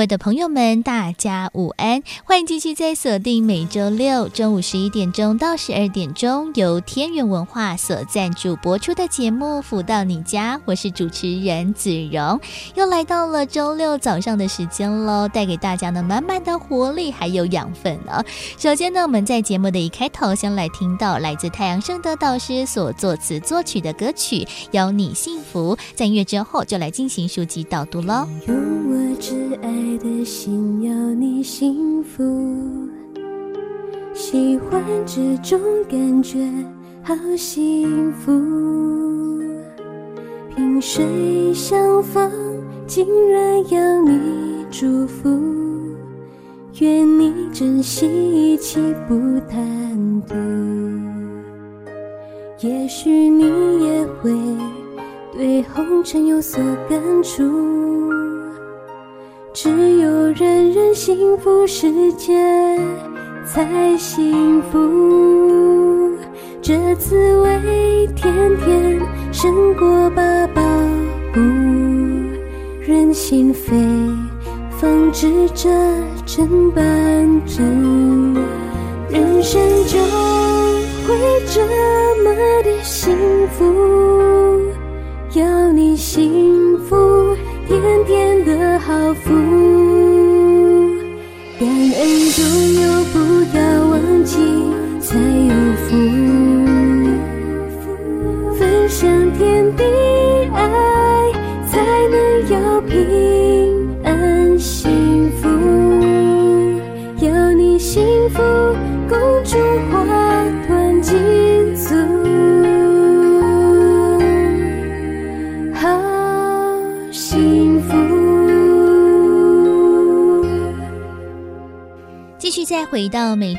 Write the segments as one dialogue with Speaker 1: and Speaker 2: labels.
Speaker 1: 位的朋友们，大家午安！欢迎继续在锁定每周六中午十一点钟到十二点钟，由天元文化所赞助播出的节目《福到你家》，我是主持人子荣，又来到了周六早上的时间喽，带给大家呢满满的活力还有养分呢。首先呢，我们在节目的一开头，先来听到来自太阳盛德导师所作词作曲的歌曲《有你幸福》，在音乐之后就来进行书籍导读喽。
Speaker 2: 用我挚爱的心要你幸福，喜欢这种感觉，好幸福。萍水相逢，竟然要你祝福，愿你珍惜一起不贪图。也许你也会对红尘有所感触。只有人人幸福，世界才幸福。这滋味甜甜胜过把宝物，人心扉放置着真半真。人生就会这么的幸福，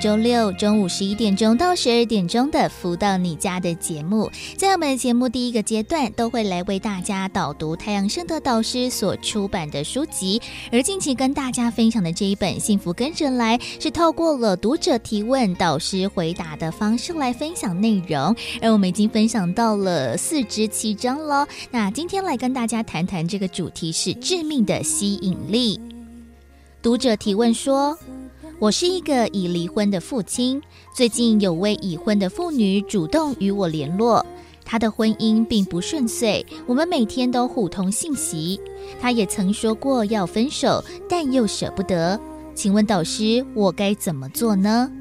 Speaker 1: 周六中午十一点钟到十二点钟的《福到你家》的节目，在我们的节目第一个阶段，都会来为大家导读太阳盛德导师所出版的书籍。而近期跟大家分享的这一本《幸福跟着来》，是透过了读者提问、导师回答的方式来分享内容。而我们已经分享到了四至七章了。那今天来跟大家谈谈这个主题是致命的吸引力。读者提问说。我是一个已离婚的父亲，最近有位已婚的妇女主动与我联络，她的婚姻并不顺遂，我们每天都互通信息。她也曾说过要分手，但又舍不得。请问导师，我该怎么做呢？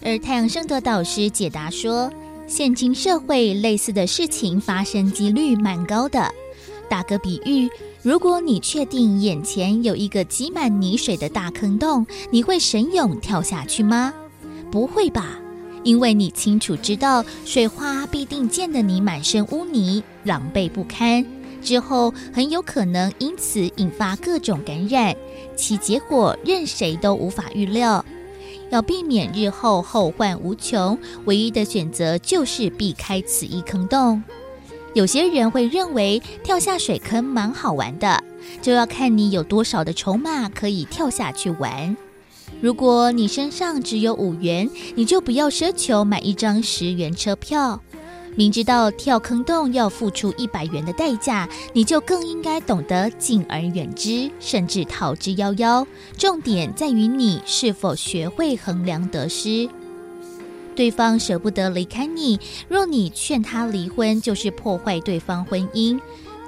Speaker 1: 而太阳圣德导师解答说，现今社会类似的事情发生几率蛮高的。打个比喻。如果你确定眼前有一个积满泥水的大坑洞，你会神勇跳下去吗？不会吧，因为你清楚知道水花必定溅得你满身污泥，狼狈不堪，之后很有可能因此引发各种感染，其结果任谁都无法预料。要避免日后后患无穷，唯一的选择就是避开此一坑洞。有些人会认为跳下水坑蛮好玩的，就要看你有多少的筹码可以跳下去玩。如果你身上只有五元，你就不要奢求买一张十元车票。明知道跳坑洞要付出一百元的代价，你就更应该懂得敬而远之，甚至逃之夭夭。重点在于你是否学会衡量得失。对方舍不得离开你，若你劝他离婚，就是破坏对方婚姻。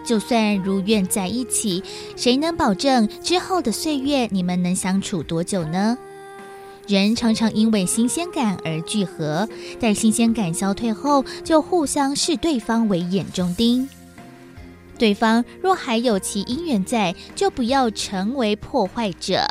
Speaker 1: 就算如愿在一起，谁能保证之后的岁月你们能相处多久呢？人常常因为新鲜感而聚合，待新鲜感消退后，就互相视对方为眼中钉。对方若还有其因缘在，就不要成为破坏者。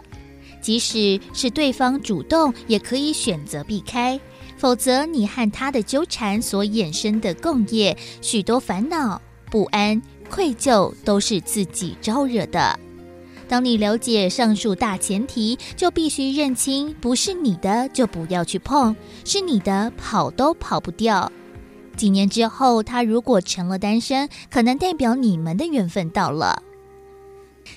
Speaker 1: 即使是对方主动，也可以选择避开。否则，你和他的纠缠所衍生的共业，许多烦恼、不安、愧疚，都是自己招惹的。当你了解上述大前提，就必须认清：不是你的就不要去碰，是你的跑都跑不掉。几年之后，他如果成了单身，可能代表你们的缘分到了。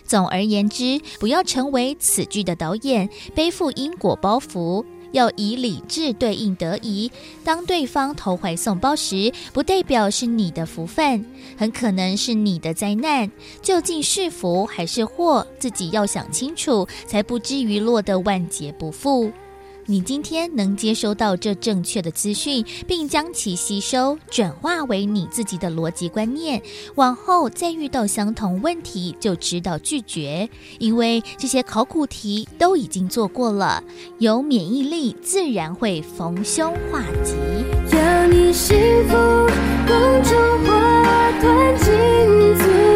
Speaker 1: 总而言之，不要成为此剧的导演，背负因果包袱。要以理智对应得宜。当对方投怀送抱时，不代表是你的福分，很可能是你的灾难。究竟是福还是祸，自己要想清楚，才不至于落得万劫不复。你今天能接收到这正确的资讯，并将其吸收转化为你自己的逻辑观念，往后再遇到相同问题就知道拒绝，因为这些考古题都已经做过了。有免疫力，自然会逢凶化吉。
Speaker 2: 要你幸福，公主花团锦簇。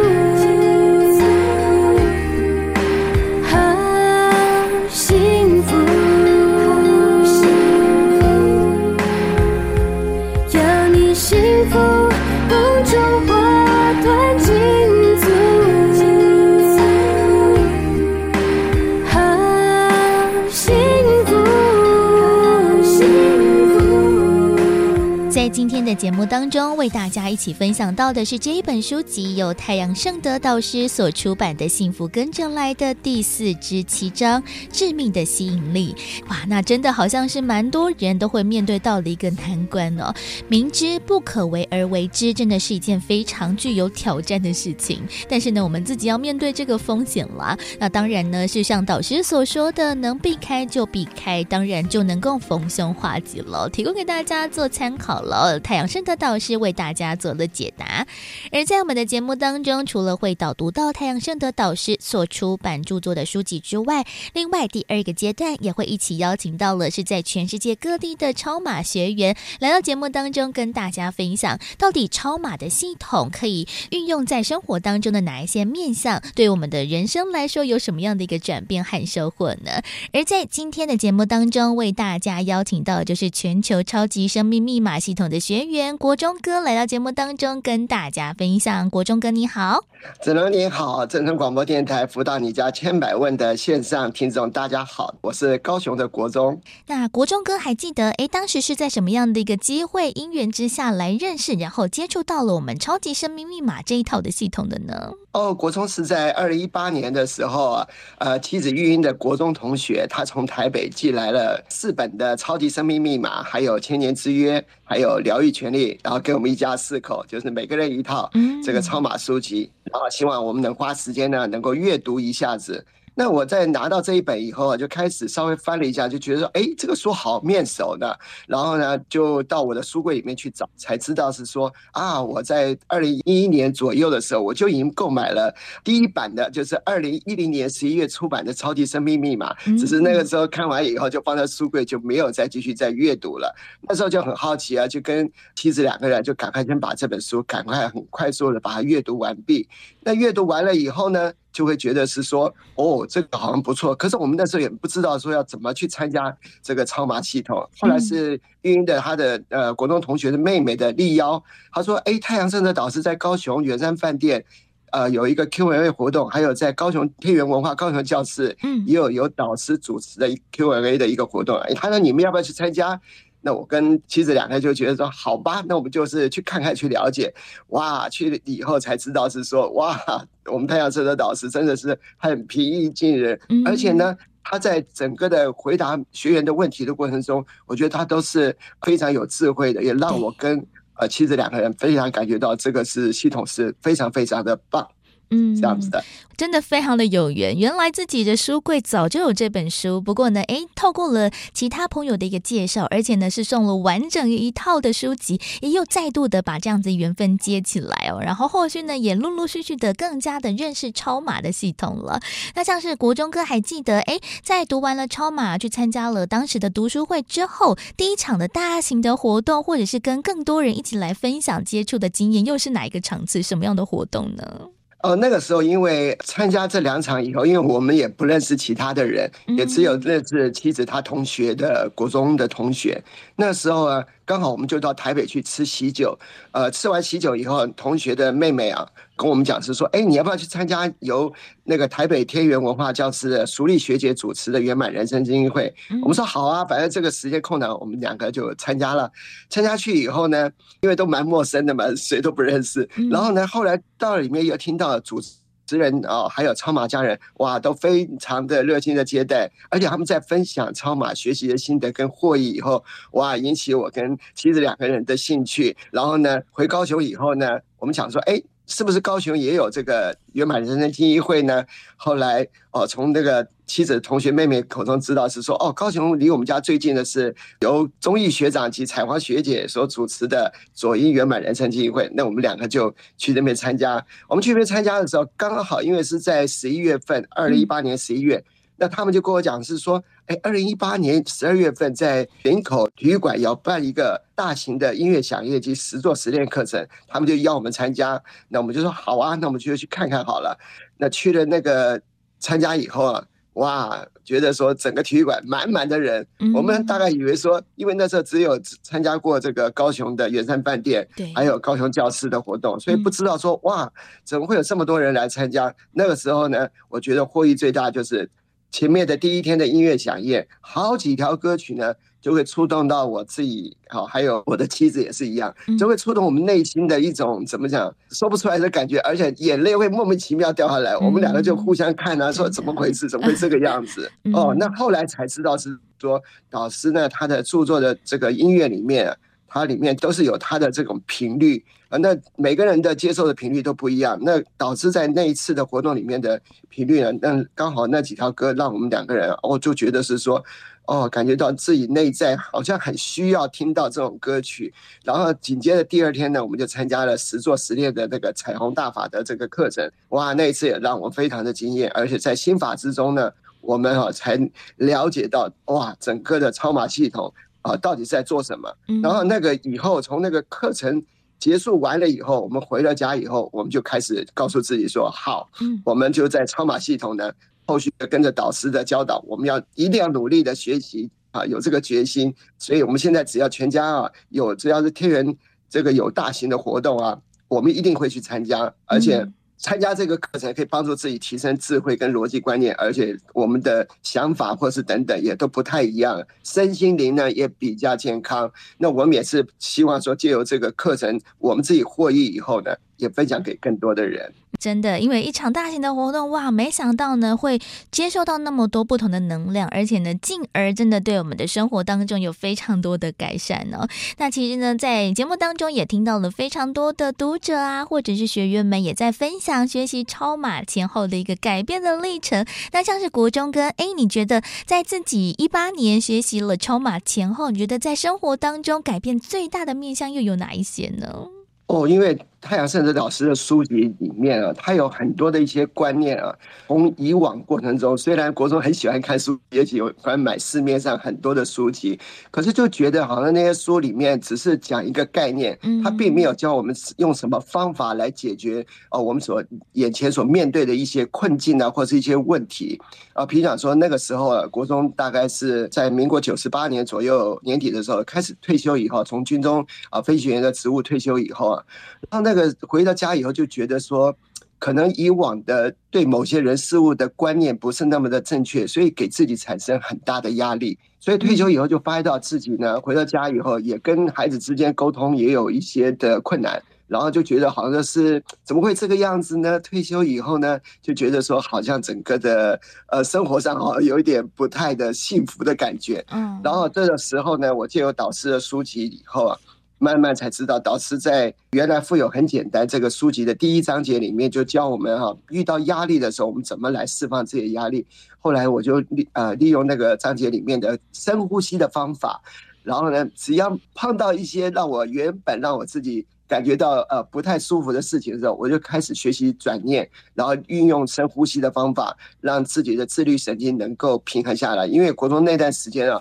Speaker 1: 节目当中，为大家一起分享到的是这一本书籍，由太阳圣德导师所出版的《幸福跟着来的第四至七章：致命的吸引力》。哇，那真的好像是蛮多人都会面对到的一个难关哦。明知不可为而为之，真的是一件非常具有挑战的事情。但是呢，我们自己要面对这个风险啦。那当然呢，是像导师所说的，能避开就避开，当然就能够逢凶化吉了。提供给大家做参考了。太阳圣德导师为大家做了解答，而在我们的节目当中，除了会导读到太阳圣德导师所出版著作的书籍之外，另外第二个阶段也会一起邀请到了是在全世界各地的超马学员来到节目当中，跟大家分享到底超马的系统可以运用在生活当中的哪一些面向，对我们的人生来说有什么样的一个转变和收获呢？而在今天的节目当中，为大家邀请到就是全球超级生命密码系统的。学员国中哥来到节目当中，跟大家分享。国中哥你好，
Speaker 3: 子龙你好，正声广播电台辅导你家千百万的线上听众大家好，我是高雄的国中。
Speaker 1: 那国中哥还记得，哎，当时是在什么样的一个机会因缘之下来认识，然后接触到了我们超级生命密码这一套的系统的呢？
Speaker 3: 哦，国中是在二零一八年的时候啊，呃，妻子育婴的国中同学，他从台北寄来了四本的《超级生命密码》，还有《千年之约》，还有《疗愈权利》，然后给我们一家四口，就是每个人一套这个超码书籍，然后希望我们能花时间呢，能够阅读一下子。那我在拿到这一本以后啊，就开始稍微翻了一下，就觉得说，哎，这个书好面熟呢。然后呢，就到我的书柜里面去找，才知道是说啊，我在二零一一年左右的时候，我就已经购买了第一版的，就是二零一零年十一月出版的《超级生命密码》。只是那个时候看完以后，就放在书柜，就没有再继续再阅读了。那时候就很好奇啊，就跟妻子两个人就赶快先把这本书赶快很快速的把它阅读完毕。那阅读完了以后呢，就会觉得是说，哦，这个好像不错。可是我们那时候也不知道说要怎么去参加这个超马系统。后来是育英的他的呃国中同学的妹妹的力邀，他说，哎，太阳盛德导师在高雄远山饭店，呃，有一个 Q&A 活动，还有在高雄天元文化高雄教室，嗯，也有有导师主持的 Q&A 的一个活动。哎，他说你们要不要去参加？那我跟妻子两个就觉得说，好吧，那我们就是去看看，去了解。哇，去了以后才知道是说，哇，我们太阳社的导师真的是很平易近人，而且呢，他在整个的回答学员的问题的过程中，我觉得他都是非常有智慧的，也让我跟呃妻子两个人非常感觉到这个是系统是非常非常的棒。嗯，这样子的，
Speaker 1: 真的非常的有缘。原来自己的书柜早就有这本书，不过呢，诶，透过了其他朋友的一个介绍，而且呢是送了完整一套的书籍，也又再度的把这样子缘分接起来哦。然后后续呢，也陆陆续续的更加的认识超码的系统了。那像是国中哥还记得，诶，在读完了超码，去参加了当时的读书会之后，第一场的大型的活动，或者是跟更多人一起来分享接触的经验，又是哪一个场次，什么样的活动呢？
Speaker 3: 哦，那个时候因为参加这两场以后，因为我们也不认识其他的人，也只有认识妻子她同学的国中的同学。那时候啊，刚好我们就到台北去吃喜酒。呃，吃完喜酒以后，同学的妹妹啊跟我们讲是说，哎，你要不要去参加由那个台北天元文化教师的淑丽学姐主持的圆满人生精英会？我们说好啊，反正这个时间空档，我们两个就参加了。参加去以后呢，因为都蛮陌生的嘛，谁都不认识。然后呢，后来到了里面又听到主持。职人啊，还有超马家人，哇，都非常的热心的接待，而且他们在分享超马学习的心得跟获益以后，哇，引起我跟妻子两个人的兴趣。然后呢，回高雄以后呢，我们想说，哎。是不是高雄也有这个圆满人生菁英会呢？后来哦，从那个妻子同学妹妹口中知道是说，哦，高雄离我们家最近的是由综艺学长及彩华学姐所主持的左英圆满人生菁英会。那我们两个就去那边参加。我们去那边参加的时候，刚好因为是在十一月份，二零一八年十一月。那他们就跟我讲是说，哎，二零一八年十二月份在林口体育馆要办一个大型的音乐饗宴及实作实练课程，他们就邀我们参加。那我们就说好啊，那我们就去看看好了。那去了那个参加以后啊，哇，觉得说整个体育馆满满的人。我们大概以为说，因为那时候只有参加过这个高雄的圆山饭店，对，还有高雄教室的活动，所以不知道说哇，怎么会有这么多人来参加？那个时候呢，我觉得获益最大就是。前面的第一天的音乐响宴，好几条歌曲呢，就会触动到我自己，好，还有我的妻子也是一样，就会触动我们内心的一种怎么讲说不出来的感觉，而且眼泪会莫名其妙掉下来。我们两个就互相看啊，说怎么回事，怎么会这个样子？哦，那后来才知道是说导师呢，他的著作的这个音乐里面，它里面都是有它的这种频率。啊，那每个人的接受的频率都不一样，那导致在那一次的活动里面的频率呢，那刚好那几条歌让我们两个人，哦，就觉得是说，哦，感觉到自己内在好像很需要听到这种歌曲。然后紧接着第二天呢，我们就参加了十座十练的那个彩虹大法的这个课程，哇，那一次也让我非常的惊艳，而且在心法之中呢，我们啊才了解到，哇，整个的超马系统啊到底在做什么。然后那个以后从那个课程。结束完了以后，我们回到家以后，我们就开始告诉自己说：好，我们就在超马系统呢，后续跟着导师的教导，我们要一定要努力的学习啊，有这个决心。所以，我们现在只要全家啊有只要是天元这个有大型的活动啊，我们一定会去参加，而且。参加这个课程可以帮助自己提升智慧跟逻辑观念，而且我们的想法或是等等也都不太一样，身心灵呢也比较健康。那我们也是希望说，借由这个课程，我们自己获益以后呢，也分享给更多的人。
Speaker 1: 真的，因为一场大型的活动，哇，没想到呢会接受到那么多不同的能量，而且呢，进而真的对我们的生活当中有非常多的改善呢、哦。那其实呢，在节目当中也听到了非常多的读者啊，或者是学员们也在分享学习超马前后的一个改变的历程。那像是国中哥，哎，你觉得在自己一八年学习了超马前后，你觉得在生活当中改变最大的面向又有哪一些呢？
Speaker 3: 哦，因为。太阳圣哲老师的书籍里面啊，他有很多的一些观念啊。从以往过程中，虽然国中很喜欢看书，也喜欢买市面上很多的书籍，可是就觉得好像那些书里面只是讲一个概念，他并没有教我们用什么方法来解决哦我们所眼前所面对的一些困境啊，或是一些问题啊。比如讲说那个时候啊，国中大概是在民国九十八年左右年底的时候开始退休以后，从军中啊飞行员的职务退休以后啊，然后那个回到家以后就觉得说，可能以往的对某些人事物的观念不是那么的正确，所以给自己产生很大的压力。所以退休以后就发现到自己呢，回到家以后也跟孩子之间沟通也有一些的困难，然后就觉得好像是怎么会这个样子呢？退休以后呢，就觉得说好像整个的呃生活上好像有一点不太的幸福的感觉。嗯，然后这个时候呢，我借由导师的书籍以后啊。慢慢才知道，导师在原来富有很简单这个书籍的第一章节里面就教我们哈，遇到压力的时候，我们怎么来释放这些压力。后来我就利呃利用那个章节里面的深呼吸的方法，然后呢，只要碰到一些让我原本让我自己。感觉到呃不太舒服的事情的时候，我就开始学习转念，然后运用深呼吸的方法，让自己的自律神经能够平衡下来。因为国中那段时间啊，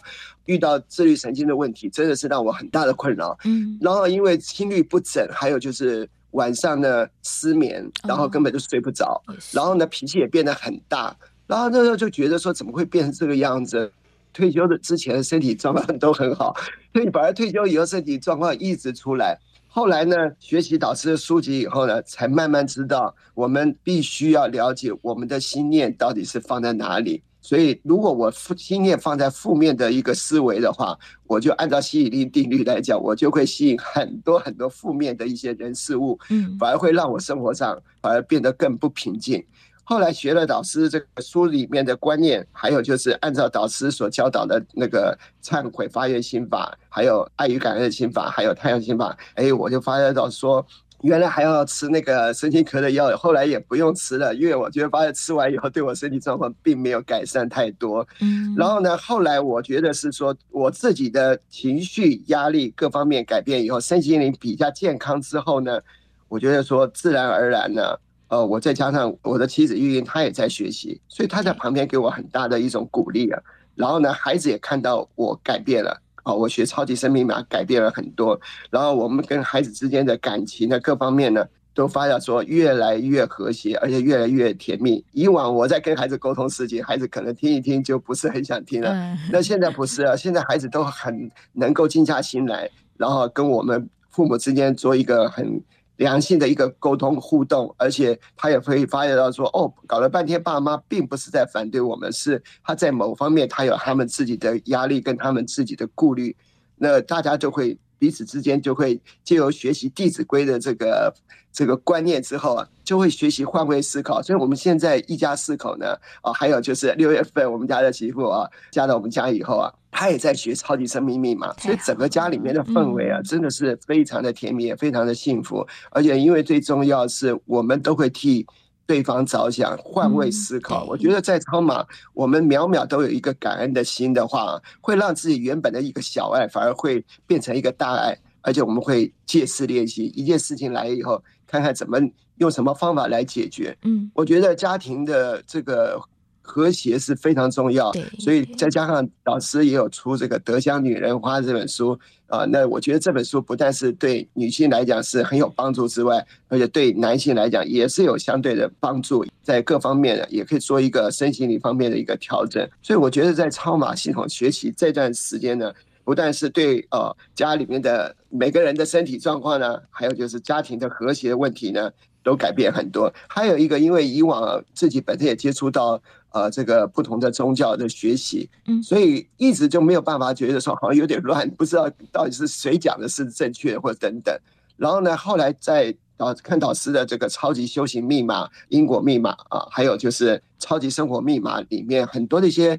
Speaker 3: 遇到自律神经的问题，真的是让我很大的困扰。嗯，然后因为心率不整，还有就是晚上呢失眠，然后根本就睡不着，然后呢脾气也变得很大，然后那时候就觉得说怎么会变成这个样子？退休的之前的身体状况都很好，所以反而退休以后身体状况一直出来。后来呢，学习导师的书籍以后呢，才慢慢知道我们必须要了解我们的心念到底是放在哪里。所以，如果我心念放在负面的一个思维的话，我就按照吸引力定律来讲，我就会吸引很多很多负面的一些人事物，嗯，反而会让我生活上反而变得更不平静。后来学了导师这个书里面的观念，还有就是按照导师所教导的那个忏悔发愿心法，还有爱与感恩的心法，还有太阳心法，哎，我就发现到说。原来还要吃那个神经科的药，后来也不用吃了，因为我觉得发现吃完以后对我身体状况并没有改善太多。嗯，然后呢，后来我觉得是说我自己的情绪压力各方面改变以后，身心灵比较健康之后呢，我觉得说自然而然呢，呃，我再加上我的妻子玉英，她也在学习，所以她在旁边给我很大的一种鼓励啊。然后呢，孩子也看到我改变了。哦，我学超级生命密码改变了很多，然后我们跟孩子之间的感情的各方面呢，都发现说越来越和谐，而且越来越甜蜜。以往我在跟孩子沟通事情，孩子可能听一听就不是很想听了，那现在不是了，现在孩子都很能够静下心来，然后跟我们父母之间做一个很。良性的一个沟通互动，而且他也会发现到说，哦，搞了半天，爸妈并不是在反对我们，是他在某方面他有他们自己的压力跟他们自己的顾虑，那大家就会彼此之间就会借由学习《弟子规》的这个这个观念之后啊，就会学习换位思考。所以我们现在一家四口呢，啊，还有就是六月份我们家的媳妇啊嫁到我们家以后啊。她也在学超级生命密码，所以整个家里面的氛围啊，真的是非常的甜蜜，也非常的幸福。而且因为最重要是，我们都会替对方着想，换位思考。我觉得在超马，我们秒秒都有一个感恩的心的话，会让自己原本的一个小爱，反而会变成一个大爱。而且我们会借势练习，一件事情来了以后，看看怎么用什么方法来解决。嗯，我觉得家庭的这个。和谐是非常重要，所以再加上老师也有出这个《德香女人花》这本书啊，那我觉得这本书不但是对女性来讲是很有帮助之外，而且对男性来讲也是有相对的帮助，在各方面也可以做一个身心灵方面的一个调整。所以我觉得在超马系统学习这段时间呢，不但是对呃家里面的每个人的身体状况呢，还有就是家庭的和谐问题呢，都改变很多。还有一个，因为以往自己本身也接触到。呃，这个不同的宗教的学习，嗯，所以一直就没有办法觉得说好像有点乱，不知道到底是谁讲的是正确或者等等。然后呢，后来在导看导师的这个超级修行密码、因果密码啊，还有就是超级生活密码里面很多的一些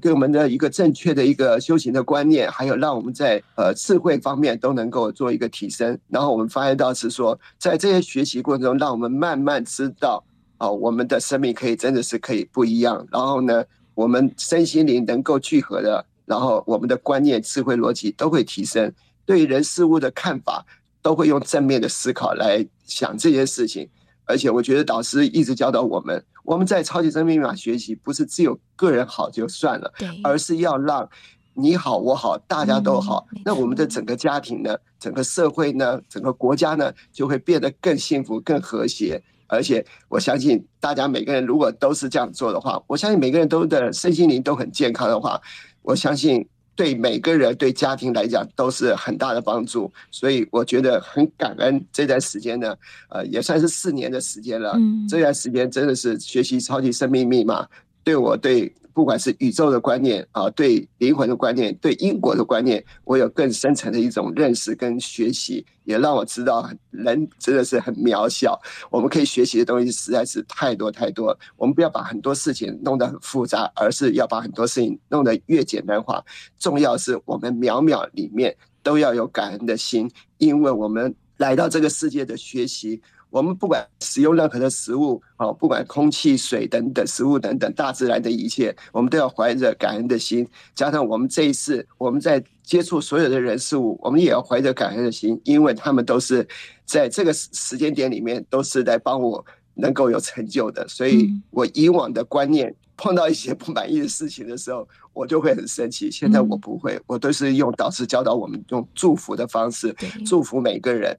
Speaker 3: 给我们的一个正确的一个修行的观念，还有让我们在呃智慧方面都能够做一个提升。然后我们发现到是说，在这些学习过程中，让我们慢慢知道。哦，我们的生命可以真的是可以不一样。然后呢，我们身心灵能够聚合的，然后我们的观念、智慧、逻辑都会提升，对人事物的看法都会用正面的思考来想这件事情。而且我觉得导师一直教导我们，我们在超级生命密码学习，不是只有个人好就算了，而是要让你好我好，大家都好。那我们的整个家庭呢，整个社会呢，整个国家呢，就会变得更幸福、更和谐。而且我相信，大家每个人如果都是这样做的话，我相信每个人都的身心灵都很健康的话，我相信对每个人对家庭来讲都是很大的帮助。所以我觉得很感恩这段时间呢，呃，也算是四年的时间了。嗯这段时间真的是学习超级生命密码，对我对。不管是宇宙的观念啊，对灵魂的观念，对因果的观念，我有更深层的一种认识跟学习，也让我知道人真的是很渺小。我们可以学习的东西实在是太多太多。我们不要把很多事情弄得很复杂，而是要把很多事情弄得越简单化。重要是我们秒秒里面都要有感恩的心，因为我们来到这个世界的学习。我们不管使用任何的食物，啊，不管空气、水等等食物等等，大自然的一切，我们都要怀着感恩的心。加上我们这一次我们在接触所有的人事物，我们也要怀着感恩的心，因为他们都是在这个时间点里面都是在帮我能够有成就的。所以我以往的观念碰到一些不满意的事情的时候，我就会很生气。现在我不会，我都是用导师教导我们用祝福的方式祝福每个人。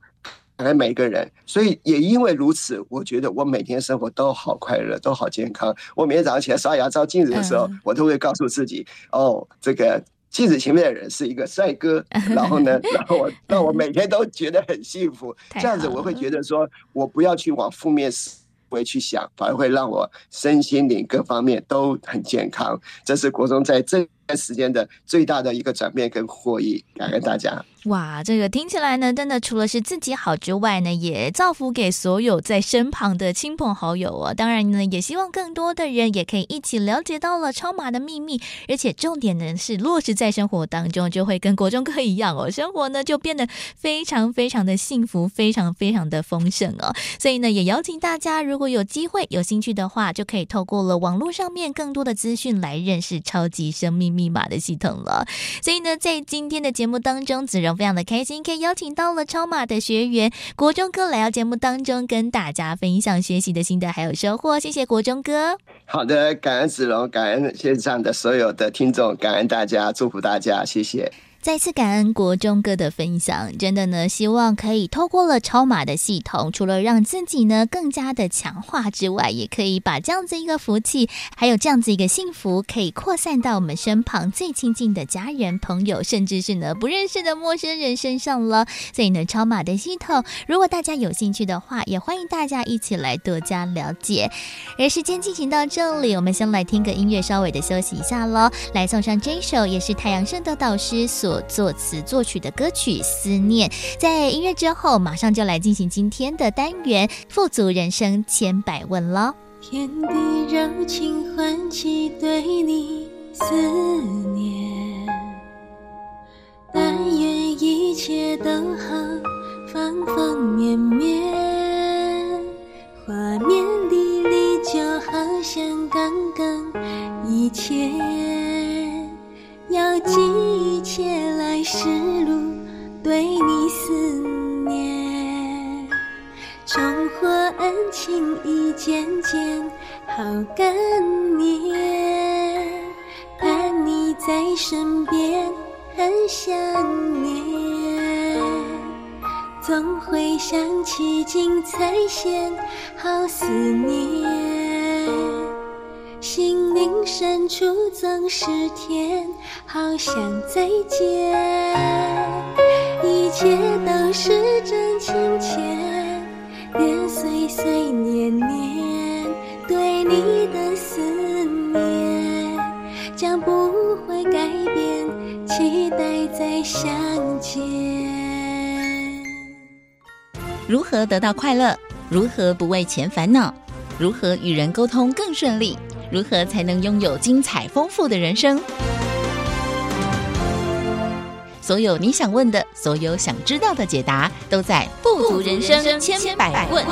Speaker 3: 感恩每一个人。所以也因为如此，我觉得我每天生活都好快乐，都好健康。我每天早上起来刷牙照镜子的时候，嗯、我都会告诉自己：哦，这个镜子前面的人是一个帅哥。然后呢，然后我让我每天都觉得很幸福。这样子我会觉得说，我不要去往负面思维去想，反而会让我身心灵各方面都很健康。这是国中在这段时间的最大的一个转变跟获益，感恩大家。
Speaker 1: 哇，这个听起来呢，真的除了是自己好之外呢，也造福给所有在身旁的亲朋好友哦。当然呢，也希望更多的人也可以一起了解到了超马的秘密，而且重点呢是落实在生活当中，就会跟国中哥一样哦，生活呢就变得非常非常的幸福，非常非常的丰盛哦。所以呢，也邀请大家，如果有机会、有兴趣的话，就可以透过了网络上面更多的资讯来认识超级生命密密码的系统了。所以呢，在今天的节目当中，子荣非常的开心，可以邀请到了超马的学员国中哥来到节目当中，跟大家分享学习的心得还有收获。谢谢国中哥。
Speaker 3: 好的，感恩子荣，感恩线上的所有的听众，感恩大家，祝福大家，谢谢。
Speaker 1: 再次感恩国中哥的分享，真的呢，希望可以透过了超马的系统，除了让自己呢更加的强化之外，也可以把这样子一个福气，还有这样子一个幸福，可以扩散到我们身旁最亲近的家人、朋友，甚至是呢不认识的陌生人身上了。所以呢，超马的系统，如果大家有兴趣的话，也欢迎大家一起来多加了解。而时间进行到这里，我们先来听个音乐，稍微的休息一下喽。来送上这一首，也是太阳盛的导师所。作词作曲的歌曲《思念》，在音乐之后，马上就来进行今天的单元“富足人生千百问”了。
Speaker 2: 天地柔情唤起对你思念，但愿一切都好，方方面面，画面历历就好像刚刚以前。要记一切来时路，对你思念，重获恩情一件件好感念，盼你在身边很想念，总会想起精彩线好思念。深处总是甜，好想再见。一切都是真情切，年岁岁年年，对你的思念将不会改变，期待再相见。
Speaker 4: 如何得到快乐？如何不为钱烦恼？如何与人沟通更顺利？如何才能拥有精彩丰富的人生？所有你想问的，所有想知道的解答，都在《富足人生千百问》。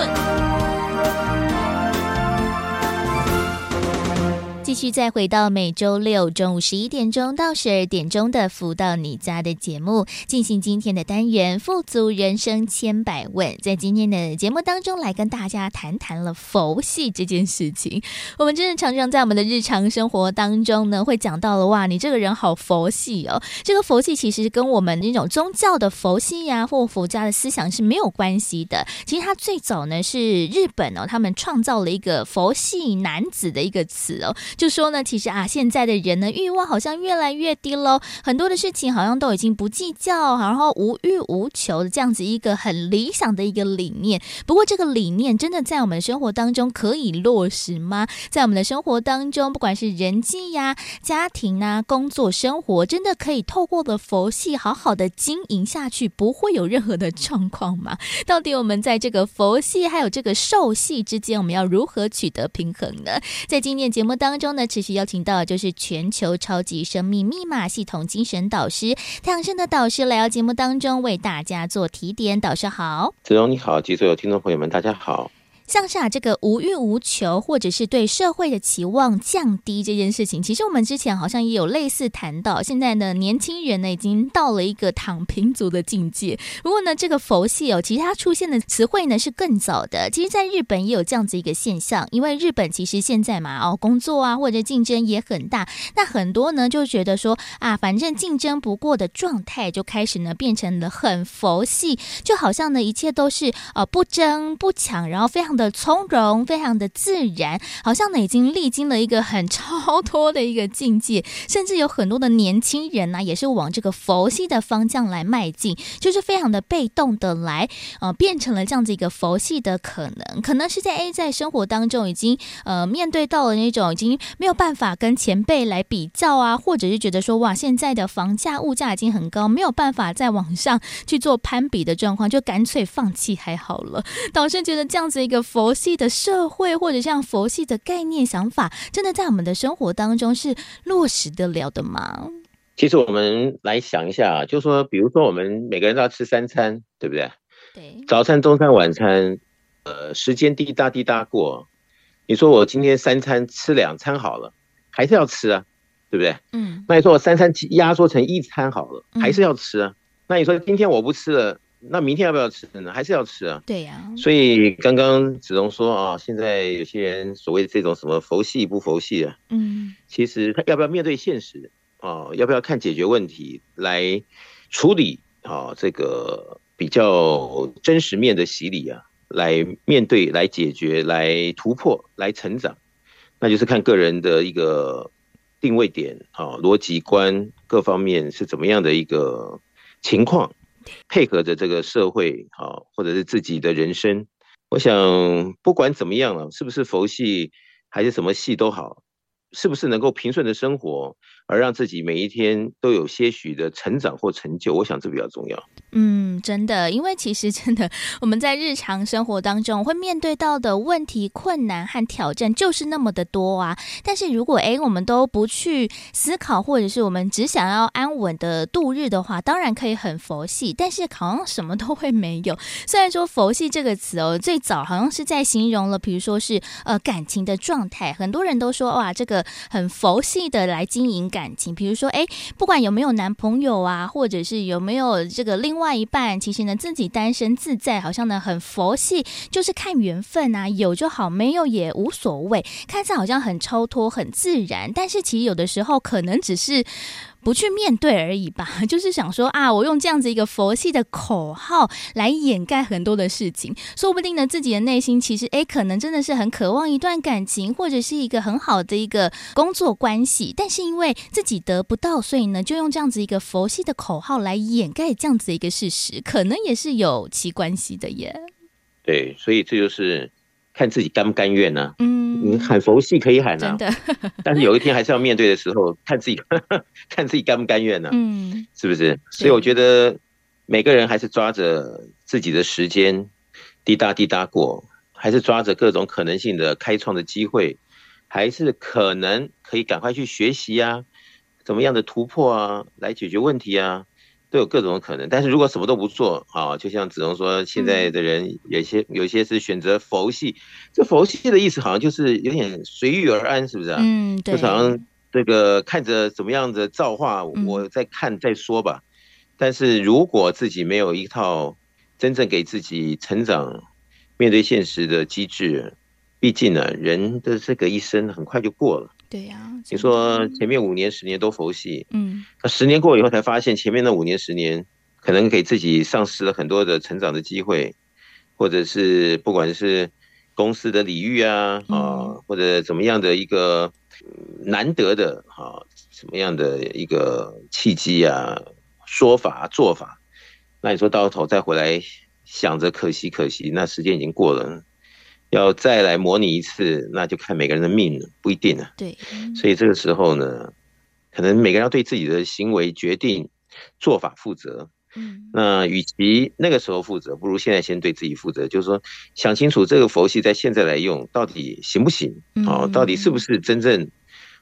Speaker 1: 继续再回到每周六中午十一点钟到十二点钟的“福到你家”的节目，进行今天的单元“富足人生千百问”。在今天的节目当中，来跟大家谈谈了佛系这件事情。我们真的常常在我们的日常生活当中呢，会讲到了哇，你这个人好佛系哦。这个佛系其实跟我们那种宗教的佛系呀、或佛家的思想是没有关系的。其实它最早呢是日本哦，他们创造了一个“佛系男子”的一个词哦。就说呢，其实啊，现在的人呢，欲望好像越来越低喽，很多的事情好像都已经不计较，然后无欲无求的这样子一个很理想的一个理念。不过，这个理念真的在我们生活当中可以落实吗？在我们的生活当中，不管是人际呀、家庭啊、工作、生活，真的可以透过了佛系好好的经营下去，不会有任何的状况吗？到底我们在这个佛系还有这个受系之间，我们要如何取得平衡呢？在今天节目当中。呢，持续邀请到就是全球超级生命密码系统精神导师太阳升的导师来到节目当中为大家做提点。导师好，
Speaker 5: 子荣你好，及所有听众朋友们大家好。
Speaker 1: 像是啊，这个无欲无求，或者是对社会的期望降低这件事情，其实我们之前好像也有类似谈到。现在呢，年轻人呢已经到了一个躺平族的境界。不过呢，这个佛系哦，其实它出现的词汇呢是更早的。其实，在日本也有这样子一个现象，因为日本其实现在嘛，哦，工作啊或者竞争也很大，那很多呢就觉得说啊，反正竞争不过的状态，就开始呢变成了很佛系，就好像呢一切都是呃不争不抢，然后非常。的从容，非常的自然，好像呢已经历经了一个很超脱的一个境界，甚至有很多的年轻人呢、也是往这个佛系的方向来迈进，就是非常的被动的来，呃，变成了这样子一个佛系的可能，可能是在 A 在生活当中已经呃面对到了那种已经没有办法跟前辈来比较啊，或者是觉得说哇，现在的房价物价已经很高，没有办法再往上去做攀比的状况，就干脆放弃还好了。导师觉得这样子一个。佛系的社会，或者像佛系的概念想法，真的在我们的生活当中是落实得了的吗？
Speaker 5: 其实我们来想一下，就说，比如说我们每个人都要吃三餐，对不对？
Speaker 1: 对，
Speaker 5: 早餐、中餐、晚餐，呃，时间滴答滴答过。你说我今天三餐吃两餐好了，还是要吃啊，对不对？嗯。那你说我三餐压缩成一餐好了，还是要吃啊？嗯、那你说今天我不吃了？那明天要不要吃呢？还是要吃啊？
Speaker 1: 对呀、啊。
Speaker 5: 所以刚刚子龙说啊，现在有些人所谓的这种什么佛系不佛系啊，嗯，其实他要不要面对现实啊？要不要看解决问题来处理啊？这个比较真实面的洗礼啊，来面对、来解决、来突破、来成长，那就是看个人的一个定位点啊，逻辑观各方面是怎么样的一个情况。配合着这个社会，啊，或者是自己的人生，我想不管怎么样了，是不是佛系还是什么系都好，是不是能够平顺的生活，而让自己每一天都有些许的成长或成就，我想这比较重要。
Speaker 1: 嗯，真的，因为其实真的我们在日常生活当中会面对到的问题、困难和挑战就是那么的多啊。但是如果诶我们都不去思考，或者是我们只想要安稳的度日的话，当然可以很佛系，但是好像什么都会没有。虽然说佛系这个词哦，最早好像是在形容了，比如说是呃感情的状态，很多人都说哇，这个很佛系的来经营感感情，比如说诶不管有没有男朋友啊，或者是有没有这个。另外一半其实呢，自己单身自在，好像呢很佛系，就是看缘分啊，有就好，没有也无所谓，看似好像很超脱、很自然，但是其实有的时候可能只是。不去面对而已吧，就是想说啊，我用这样子一个佛系的口号来掩盖很多的事情，说不定呢，自己的内心其实诶，可能真的是很渴望一段感情，或者是一个很好的一个工作关系，但是因为自己得不到，所以呢，就用这样子一个佛系的口号来掩盖这样子一个事实，可能也是有其关系的耶。对，
Speaker 5: 所以这就是。看自己甘不甘愿呢？嗯，你喊佛系可以喊啊，但是有一天还是要面对的时候，看自己看自己甘不甘愿呢？嗯，是不是？所以我觉得每个人还是抓着自己的时间滴答滴答过，还是抓着各种可能性的开创的机会，还是可能可以赶快去学习啊，怎么样的突破啊，来解决问题啊。都有各种可能，但是如果什么都不做啊，就像子龙说，现在的人有些有些是选择佛系，这佛系的意思好像就是有点随遇而安，是不是啊？嗯，对。就好像这个看着怎么样的造化，我再看再说吧。但是如果自己没有一套真正给自己成长、面对现实的机制，毕竟呢，人的这个一生很快就过了。
Speaker 1: 对呀、啊，
Speaker 5: 你说前面五年十年都佛系，嗯，那十年过以后才发现前面那五年十年可能给自己丧失了很多的成长的机会，或者是不管是公司的礼遇啊，啊，或者怎么样的一个难得的啊，什么样的一个契机啊，说法做法，那你说到头再回来想着可惜可惜，那时间已经过了。要再来模拟一次，那就看每个人的命了，不一定了。
Speaker 1: 对，
Speaker 5: 所以这个时候呢，可能每个人要对自己的行为决定、做法负责。嗯，那与其那个时候负责，不如现在先对自己负责。就是说，想清楚这个佛系在现在来用到底行不行？哦，到底是不是真正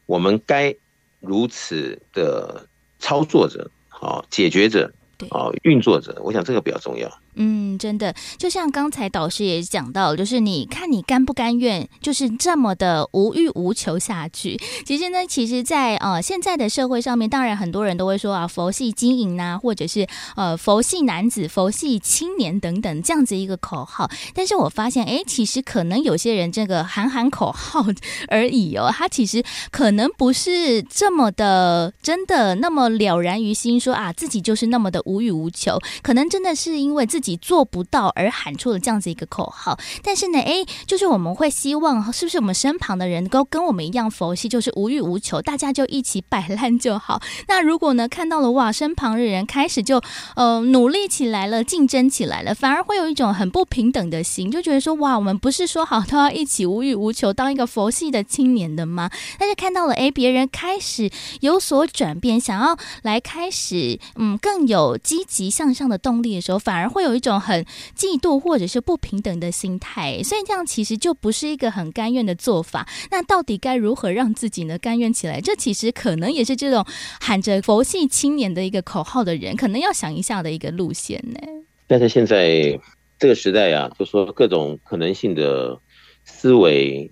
Speaker 5: 我们该如此的操作着？好，解决着。啊运作着。我想这个比较重要。
Speaker 1: 嗯，真的，就像刚才导师也讲到，就是你看你甘不甘愿，就是这么的无欲无求下去。其实呢，其实在，呃现在的社会上面，当然很多人都会说啊，佛系经营呐，或者是呃佛系男子、佛系青年等等这样子一个口号。但是我发现，哎，其实可能有些人这个喊喊口号 而已哦，他其实可能不是这么的真的那么了然于心，说啊自己就是那么的无欲无求，可能真的是因为自己。己做不到而喊出了这样子一个口号，但是呢，哎，就是我们会希望，是不是我们身旁的人都跟我们一样佛系，就是无欲无求，大家就一起摆烂就好。那如果呢，看到了哇，身旁的人开始就呃努力起来了，竞争起来了，反而会有一种很不平等的心，就觉得说哇，我们不是说好都要一起无欲无求，当一个佛系的青年的吗？但是看到了哎，别人开始有所转变，想要来开始嗯更有积极向上的动力的时候，反而会有。一种很嫉妒或者是不平等的心态，所以这样其实就不是一个很甘愿的做法。那到底该如何让自己呢甘愿起来？这其实可能也是这种喊着佛系青年的一个口号的人，可能要想一下的一个路线呢。
Speaker 5: 但是现在这个时代啊，就说各种可能性的思维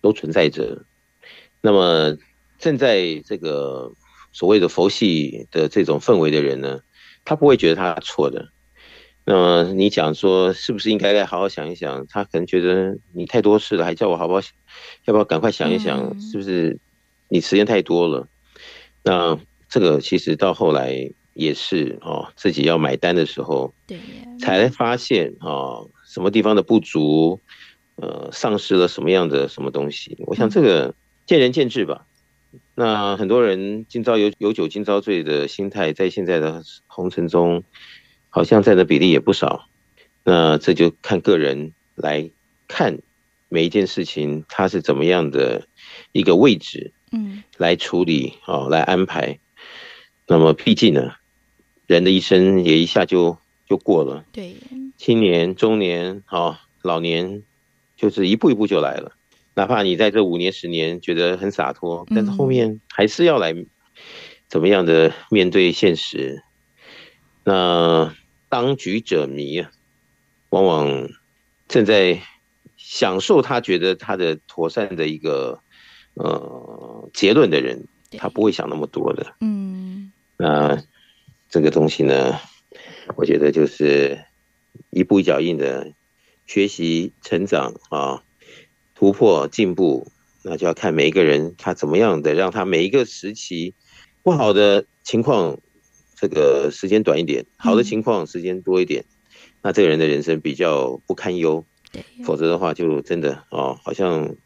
Speaker 5: 都存在着。那么正在这个所谓的佛系的这种氛围的人呢，他不会觉得他错的。那么你讲说是不是应该好好想一想？他可能觉得你太多事了，还叫我好不好？要不要赶快想一想？是不是你时间太多了？那这个其实到后来也是哦，自己要买单的时候，对，才发现哦，什么地方的不足，呃，丧失了什么样的什么东西？我想这个见仁见智吧。那很多人今朝有有酒今朝醉的心态，在现在的红尘中。好像占的比例也不少，那这就看个人来看每一件事情，它是怎么样的一个位置，嗯，来处理哦，来安排。那么毕竟呢，人的一生也一下就就过了，对，青年、中年、哦，老年，就是一步一步就来了。哪怕你在这五年、十年觉得很洒脱，但是后面还是要来怎么样的面对现实。那。当局者迷啊，往往正在享受他觉得他的妥善的一个呃结论的人，他不会想那么多的。嗯，那这个东西呢，我觉得就是一步一脚印的学习、成长啊，突破、进步，那就要看每一个人他怎么样的，让他每一个时期不好的情况。这个时间短一点，好的情况时间多一点，那这个人的人生比较不堪忧。对，否则的话就真的哦，好像。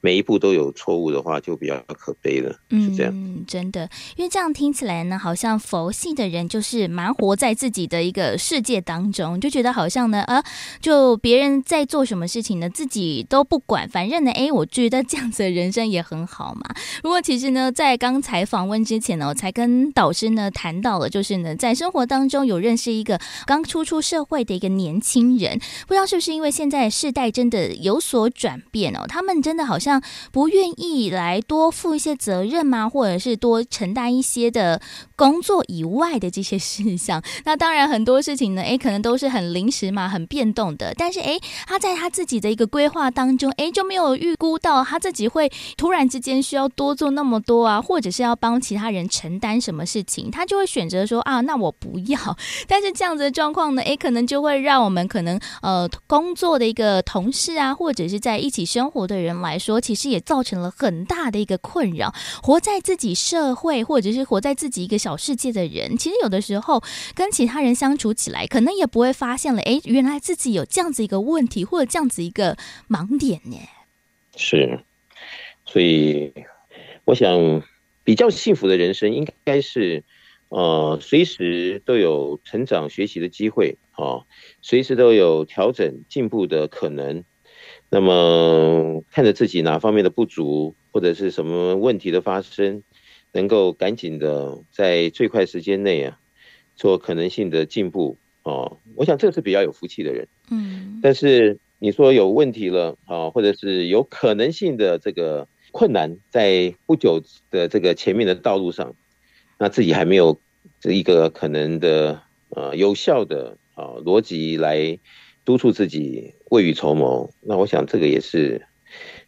Speaker 5: 每一步都有错误的话，就比较可悲了。嗯是这样，
Speaker 1: 嗯，真的，因为这样听起来呢，好像佛系的人就是蛮活在自己的一个世界当中，就觉得好像呢，啊，就别人在做什么事情呢，自己都不管，反正呢，哎，我觉得这样子的人生也很好嘛。不过其实呢，在刚才访问之前呢，我才跟导师呢谈到了，就是呢，在生活当中有认识一个刚初出社会的一个年轻人，不知道是不是因为现在世代真的有所转变哦，他们真的。好像不愿意来多负一些责任吗？或者是多承担一些的工作以外的这些事项？那当然很多事情呢，诶，可能都是很临时嘛，很变动的。但是诶，他在他自己的一个规划当中，诶，就没有预估到他自己会突然之间需要多做那么多啊，或者是要帮其他人承担什么事情，他就会选择说啊，那我不要。但是这样子的状况呢，诶，可能就会让我们可能呃工作的一个同事啊，或者是在一起生活的人来。来说，其实也造成了很大的一个困扰。活在自己社会，或者是活在自己一个小世界的人，其实有的时候跟其他人相处起来，可能也不会发现了，哎，原来自己有这样子一个问题，或者这样子一个盲点呢。
Speaker 5: 是，所以我想，比较幸福的人生，应该是，呃，随时都有成长学习的机会，啊，随时都有调整进步的可能。那么看着自己哪方面的不足，或者是什么问题的发生，能够赶紧的在最快时间内啊，做可能性的进步哦。我想这是比较有福气的人。嗯。但是你说有问题了啊，或者是有可能性的这个困难，在不久的这个前面的道路上，那自己还没有这一个可能的呃有效的啊逻辑来督促自己未雨绸缪。那我想这个也是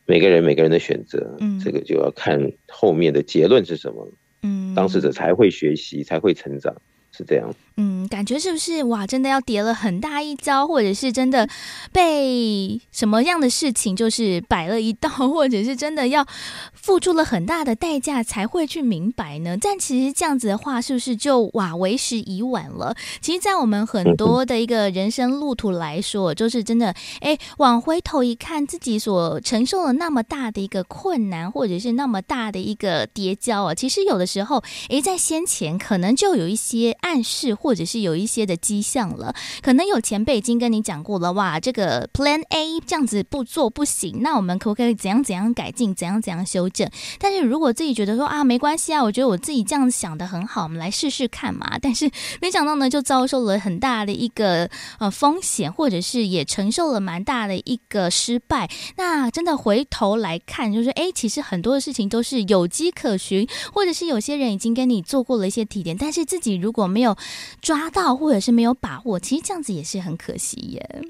Speaker 5: 每个人每个人的选择，嗯，这个就要看后面的结论是什么，嗯，当事者才会学习，才会成长。是这样，
Speaker 1: 嗯，感觉是不是哇？真的要跌了很大一跤，或者是真的被什么样的事情就是摆了一道，或者是真的要付出了很大的代价才会去明白呢？但其实这样子的话，是不是就哇为时已晚了？其实，在我们很多的一个人生路途来说，就是真的，哎，往回头一看，自己所承受了那么大的一个困难，或者是那么大的一个跌跤啊，其实有的时候，哎，在先前可能就有一些。暗示或者是有一些的迹象了，可能有前辈已经跟你讲过了，哇，这个 Plan A 这样子不做不行，那我们可不可以怎样怎样改进，怎样怎样修正？但是如果自己觉得说啊，没关系啊，我觉得我自己这样想的很好，我们来试试看嘛。但是没想到呢，就遭受了很大的一个呃风险，或者是也承受了蛮大的一个失败。那真的回头来看，就是哎，其实很多的事情都是有迹可循，或者是有些人已经跟你做过了一些提点，但是自己如果没有抓到，或者是没有把握，其实这样子也是很可惜耶。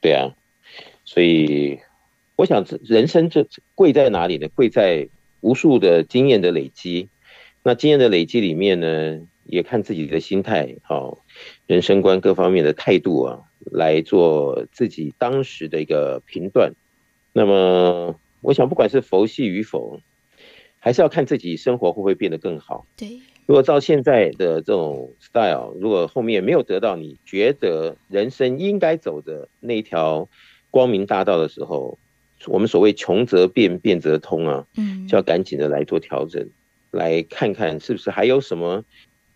Speaker 5: 对啊，所以我想，人生这贵在哪里呢？贵在无数的经验的累积。那经验的累积里面呢，也看自己的心态、好人生观各方面的态度啊，来做自己当时的一个评断。那么，我想，不管是佛系与否，还是要看自己生活会不会变得更好。
Speaker 1: 对。
Speaker 5: 如果照现在的这种 style，如果后面没有得到你觉得人生应该走的那条光明大道的时候，我们所谓穷则变，变则通啊，嗯，就要赶紧的来做调整，来看看是不是还有什么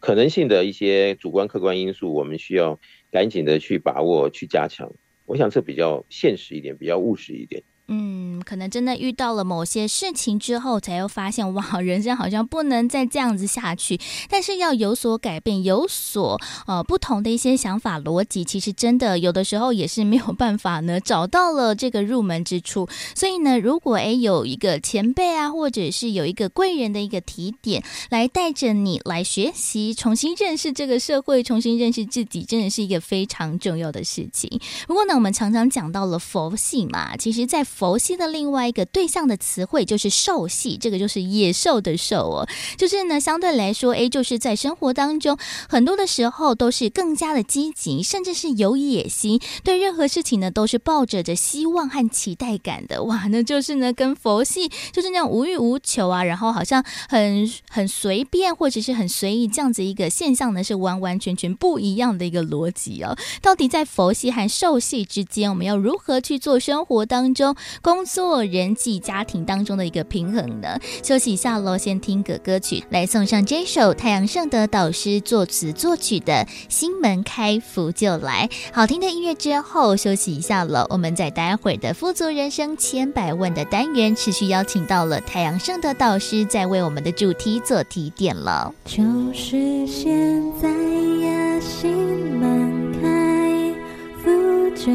Speaker 5: 可能性的一些主观客观因素，我们需要赶紧的去把握、去加强。我想这比较现实一点，比较务实一点。
Speaker 1: 嗯，可能真的遇到了某些事情之后，才又发现哇，人生好像不能再这样子下去。但是要有所改变，有所呃不同的一些想法逻辑，其实真的有的时候也是没有办法呢找到了这个入门之处。所以呢，如果诶有一个前辈啊，或者是有一个贵人的一个提点，来带着你来学习，重新认识这个社会，重新认识自己，真的是一个非常重要的事情。不过呢，我们常常讲到了佛系嘛，其实，在佛系的另外一个对象的词汇就是兽系，这个就是野兽的兽哦，就是呢，相对来说，诶，就是在生活当中很多的时候都是更加的积极，甚至是有野心，对任何事情呢都是抱着着希望和期待感的。哇，那就是呢跟佛系就是那种无欲无求啊，然后好像很很随便或者是很随意这样子一个现象呢，是完完全全不一样的一个逻辑哦。到底在佛系和兽系之间，我们要如何去做生活当中？工作、人际、家庭当中的一个平衡呢？休息一下喽，先听个歌曲，来送上这首太阳盛德导师作词作曲的《心门开，福就来》。好听的音乐之后，休息一下了。我们在待会儿的富足人生千百问的单元，持续邀请到了太阳盛德导师，在为我们的主题做提点了。
Speaker 6: 就是现在呀，心门开，福就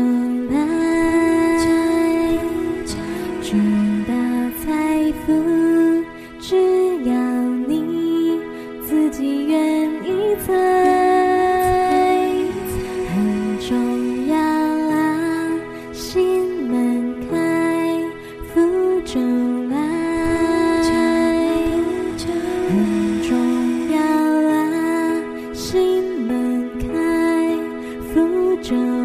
Speaker 2: 来。只要你自己愿意在，很重要啊，心门开，福就来，很重要啊，心门开，福就。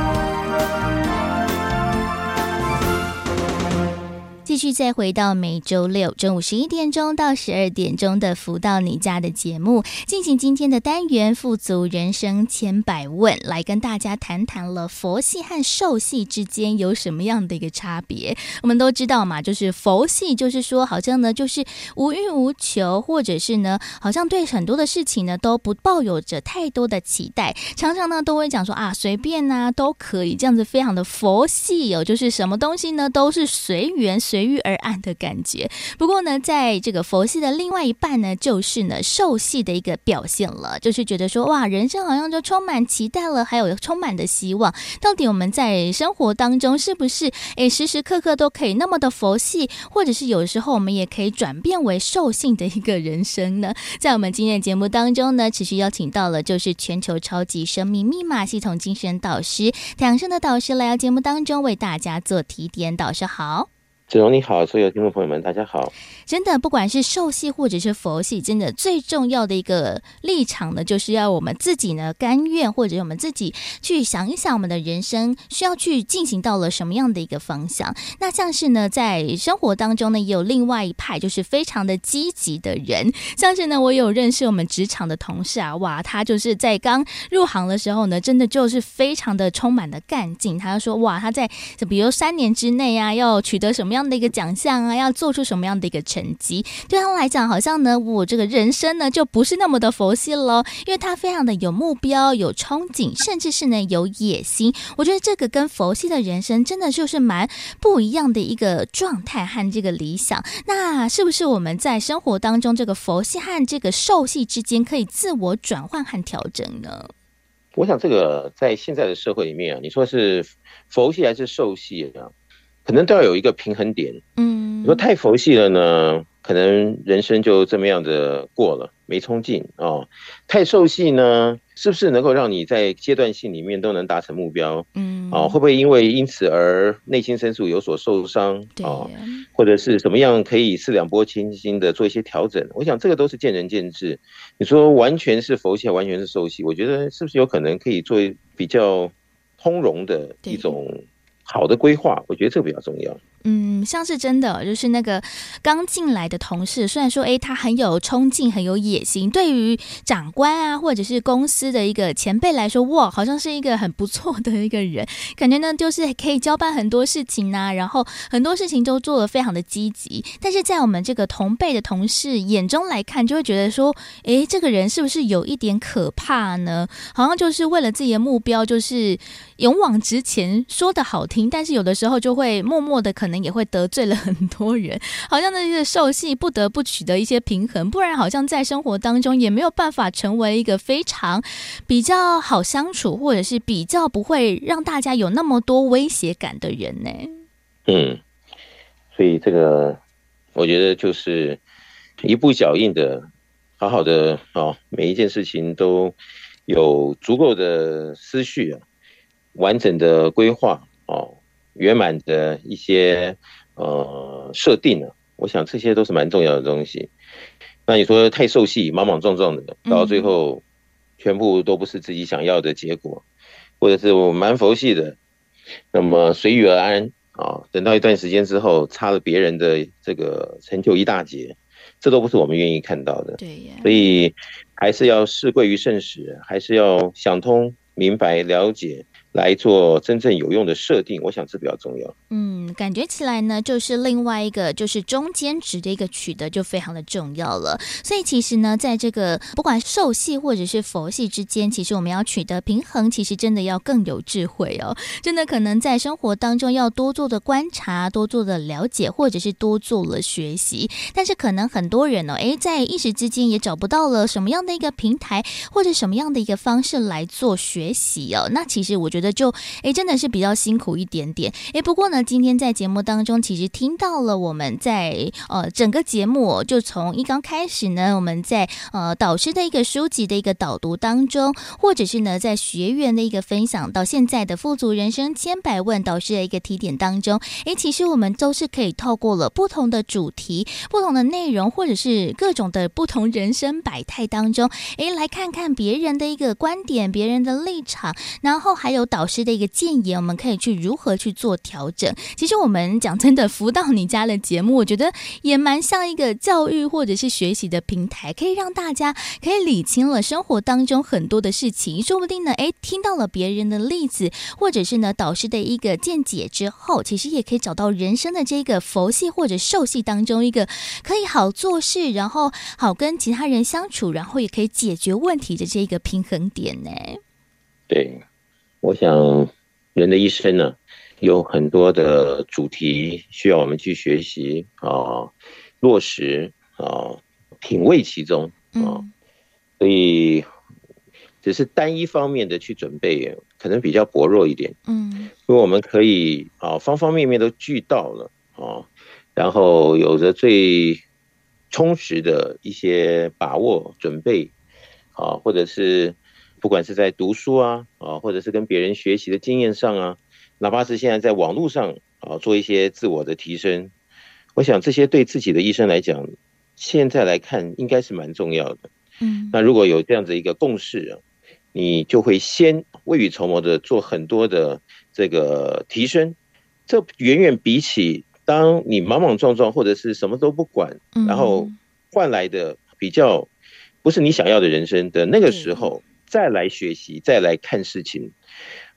Speaker 1: 续再回到每周六中午十一点钟到十二点钟的“福到你家”的节目，进行今天的单元“富足人生千百问”，来跟大家谈谈了佛系和兽系之间有什么样的一个差别。我们都知道嘛，就是佛系，就是说好像呢，就是无欲无求，或者是呢，好像对很多的事情呢都不抱有着太多的期待，常常呢都会讲说啊，随便呐都可以，这样子非常的佛系哦，就是什么东西呢都是随缘随。遇而安的感觉。不过呢，在这个佛系的另外一半呢，就是呢兽系的一个表现了，就是觉得说哇，人生好像就充满期待了，还有充满的希望。到底我们在生活当中是不是诶时时刻刻都可以那么的佛系，或者是有时候我们也可以转变为兽性的一个人生呢？在我们今天的节目当中呢，持续邀请到了就是全球超级生命密码系统精神导师太阳盛德导师来到节目当中为大家做提点。导师好。
Speaker 5: 子荣你好，所有听众朋友们，大家好。
Speaker 1: 真的，不管是兽系或者是佛系，真的最重要的一个立场呢，就是要我们自己呢甘愿，或者我们自己去想一想，我们的人生需要去进行到了什么样的一个方向。那像是呢，在生活当中呢，也有另外一派，就是非常的积极的人。像是呢，我有认识我们职场的同事啊，哇，他就是在刚入行的时候呢，真的就是非常的充满的干劲。他就说，哇，他在比如三年之内啊，要取得什么样样的一个奖项啊，要做出什么样的一个成绩？对他来讲，好像呢，我这个人生呢，就不是那么的佛系喽，因为他非常的有目标、有憧憬，甚至是呢有野心。我觉得这个跟佛系的人生真的就是蛮不一样的一个状态和这个理想。那是不是我们在生活当中，这个佛系和这个兽系之间可以自我转换和调整呢？
Speaker 5: 我想，这个在现在的社会里面啊，你说是佛系还是兽系啊？可能都要有一个平衡点。嗯，你说太佛系了呢，可能人生就这么样的过了，没冲劲哦。太受系呢，是不是能够让你在阶段性里面都能达成目标？嗯，哦，会不会因为因此而内心深处有所受伤？哦，或者是怎么样可以四两拨千斤的做一些调整？我想这个都是见仁见智。你说完全是佛系，完全是受系，我觉得是不是有可能可以做比较通融的一种？好的规划，我觉得这个比较重要。
Speaker 1: 嗯，像是真的，就是那个刚进来的同事，虽然说，诶，他很有冲劲，很有野心，对于长官啊，或者是公司的一个前辈来说，哇，好像是一个很不错的一个人，感觉呢，就是可以交办很多事情啊，然后很多事情都做得非常的积极。但是在我们这个同辈的同事眼中来看，就会觉得说，诶，这个人是不是有一点可怕呢？好像就是为了自己的目标，就是勇往直前，说的好听，但是有的时候就会默默的可能。也会得罪了很多人，好像那些受气不得不取得一些平衡，不然好像在生活当中也没有办法成为一个非常比较好相处，或者是比较不会让大家有那么多威胁感的人呢。
Speaker 5: 嗯，所以这个我觉得就是一步脚印的，好好的哦，每一件事情都有足够的思绪啊，完整的规划哦。圆满的一些呃设定呢，我想这些都是蛮重要的东西。那你说太受气，莽莽撞撞的，到最后全部都不是自己想要的结果，或者是我蛮佛系的，那么随遇而安啊，等到一段时间之后，差了别人的这个成就一大截，这都不是我们愿意看到的。
Speaker 1: 对呀，
Speaker 5: 所以还是要事贵于慎始，还是要想通、明白、了解。来做真正有用的设定，我想这比较重要。
Speaker 1: 嗯，感觉起来呢，就是另外一个，就是中间值的一个取得就非常的重要了。所以其实呢，在这个不管兽系或者是佛系之间，其实我们要取得平衡，其实真的要更有智慧哦。真的可能在生活当中要多做的观察，多做的了解，或者是多做了学习。但是可能很多人呢、哦，诶，在一时之间也找不到了什么样的一个平台，或者什么样的一个方式来做学习哦。那其实我觉得。就诶，真的是比较辛苦一点点诶。不过呢，今天在节目当中，其实听到了我们在呃整个节目，就从一刚开始呢，我们在呃导师的一个书籍的一个导读当中，或者是呢在学员的一个分享，到现在的富足人生千百问导师的一个提点当中，诶，其实我们都是可以透过了不同的主题、不同的内容，或者是各种的不同人生百态当中，诶，来看看别人的一个观点、别人的立场，然后还有。导师的一个建议，我们可以去如何去做调整。其实我们讲真的，辅导你家的节目，我觉得也蛮像一个教育或者是学习的平台，可以让大家可以理清了生活当中很多的事情。说不定呢，诶，听到了别人的例子，或者是呢导师的一个见解之后，其实也可以找到人生的这个佛系或者受系当中一个可以好做事，然后好跟其他人相处，然后也可以解决问题的这个平衡点呢。
Speaker 5: 对。我想，人的一生呢，有很多的主题需要我们去学习啊，落实啊，品味其中啊，所以只是单一方面的去准备，可能比较薄弱一点。嗯，因为我们可以啊，方方面面都俱到了啊，然后有着最充实的一些把握准备啊，或者是。不管是在读书啊，啊，或者是跟别人学习的经验上啊，哪怕是现在在网络上啊，做一些自我的提升，我想这些对自己的一生来讲，现在来看应该是蛮重要的。嗯，那如果有这样子一个共识啊，你就会先未雨绸缪的做很多的这个提升，这远远比起当你莽莽撞撞或者是什么都不管，然后换来的比较不是你想要的人生的那个时候。再来学习，再来看事情，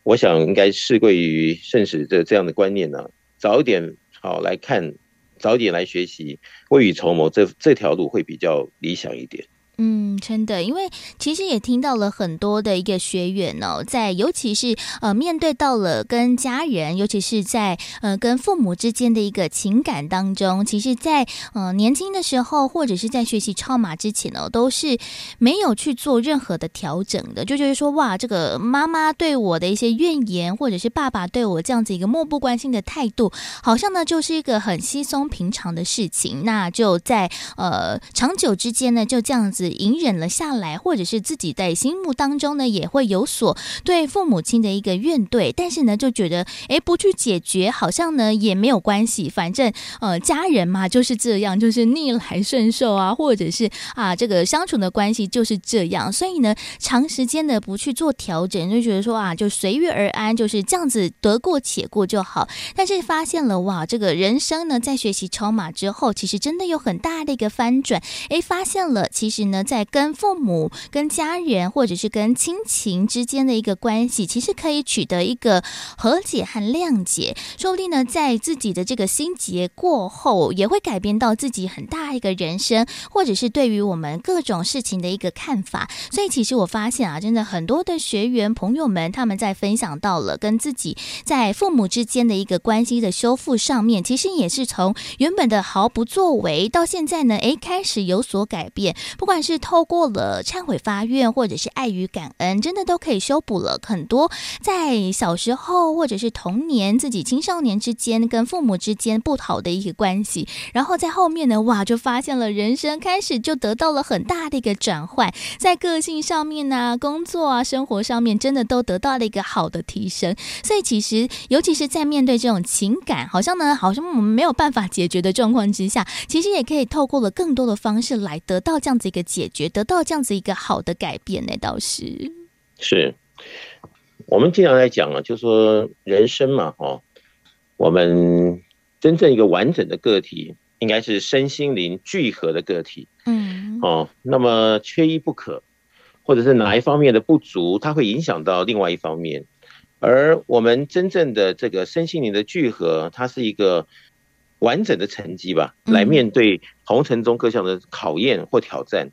Speaker 5: 我想应该是贵于慎始的这样的观念呢、早一点好来看，早点来学习，未雨绸缪，这这条路会比较理想一点。
Speaker 1: 嗯，真的，因为其实也听到了很多的一个学员哦，在尤其是呃面对到了跟家人，尤其是在呃跟父母之间的一个情感当中，其实在呃年轻的时候或者是在学习超马之前呢，都是没有去做任何的调整的，就觉得说哇，这个妈妈对我的一些怨言，或者是爸爸对我这样子一个漠不关心的态度，好像呢就是一个很稀松平常的事情，那就在呃长久之间呢，就这样子隐忍了下来，或者是自己在心目当中呢，也会有所对父母亲的一个怨怼，但是呢，就觉得哎，不去解决，好像呢也没有关系，反正呃，家人嘛就是这样，就是逆来顺受啊，或者是啊，这个相处的关系就是这样，所以呢，长时间的不去做调整，就觉得说啊，就随遇而安，就是这样子得过且过就好。但是发现了哇，这个人生呢，在学习筹码之后，其实真的有很大的一个翻转，哎，发现了其实呢。呢在跟父母、跟家人，或者是跟亲情之间的一个关系，其实可以取得一个和解和谅解。说不定呢，在自己的这个心结过后，也会改变到自己很大一个人生，或者是对于我们各种事情的一个看法。所以，其实我发现啊，真的很多的学员朋友们，他们在分享到了跟自己在父母之间的一个关系的修复上面，其实也是从原本的毫不作为，到现在呢，诶，开始有所改变。不管是透过了忏悔发愿，或者是爱与感恩，真的都可以修补了很多在小时候或者是童年自己青少年之间跟父母之间不好的一个关系。然后在后面呢，哇，就发现了人生开始就得到了很大的一个转换，在个性上面啊、工作啊、生活上面，真的都得到了一个好的提升。所以其实，尤其是在面对这种情感，好像呢，好像我们没有办法解决的状况之下，其实也可以透过了更多的方式来得到这样子一个。解决得到这样子一个好的改变呢，倒是
Speaker 5: 是我们经常来讲啊，就说人生嘛，哈，我们真正一个完整的个体，应该是身心灵聚合的个体。嗯，哦，那么缺一不可，或者是哪一方面的不足，它会影响到另外一方面。而我们真正的这个身心灵的聚合，它是一个完整的成绩吧，来面对红尘中各项的考验或挑战。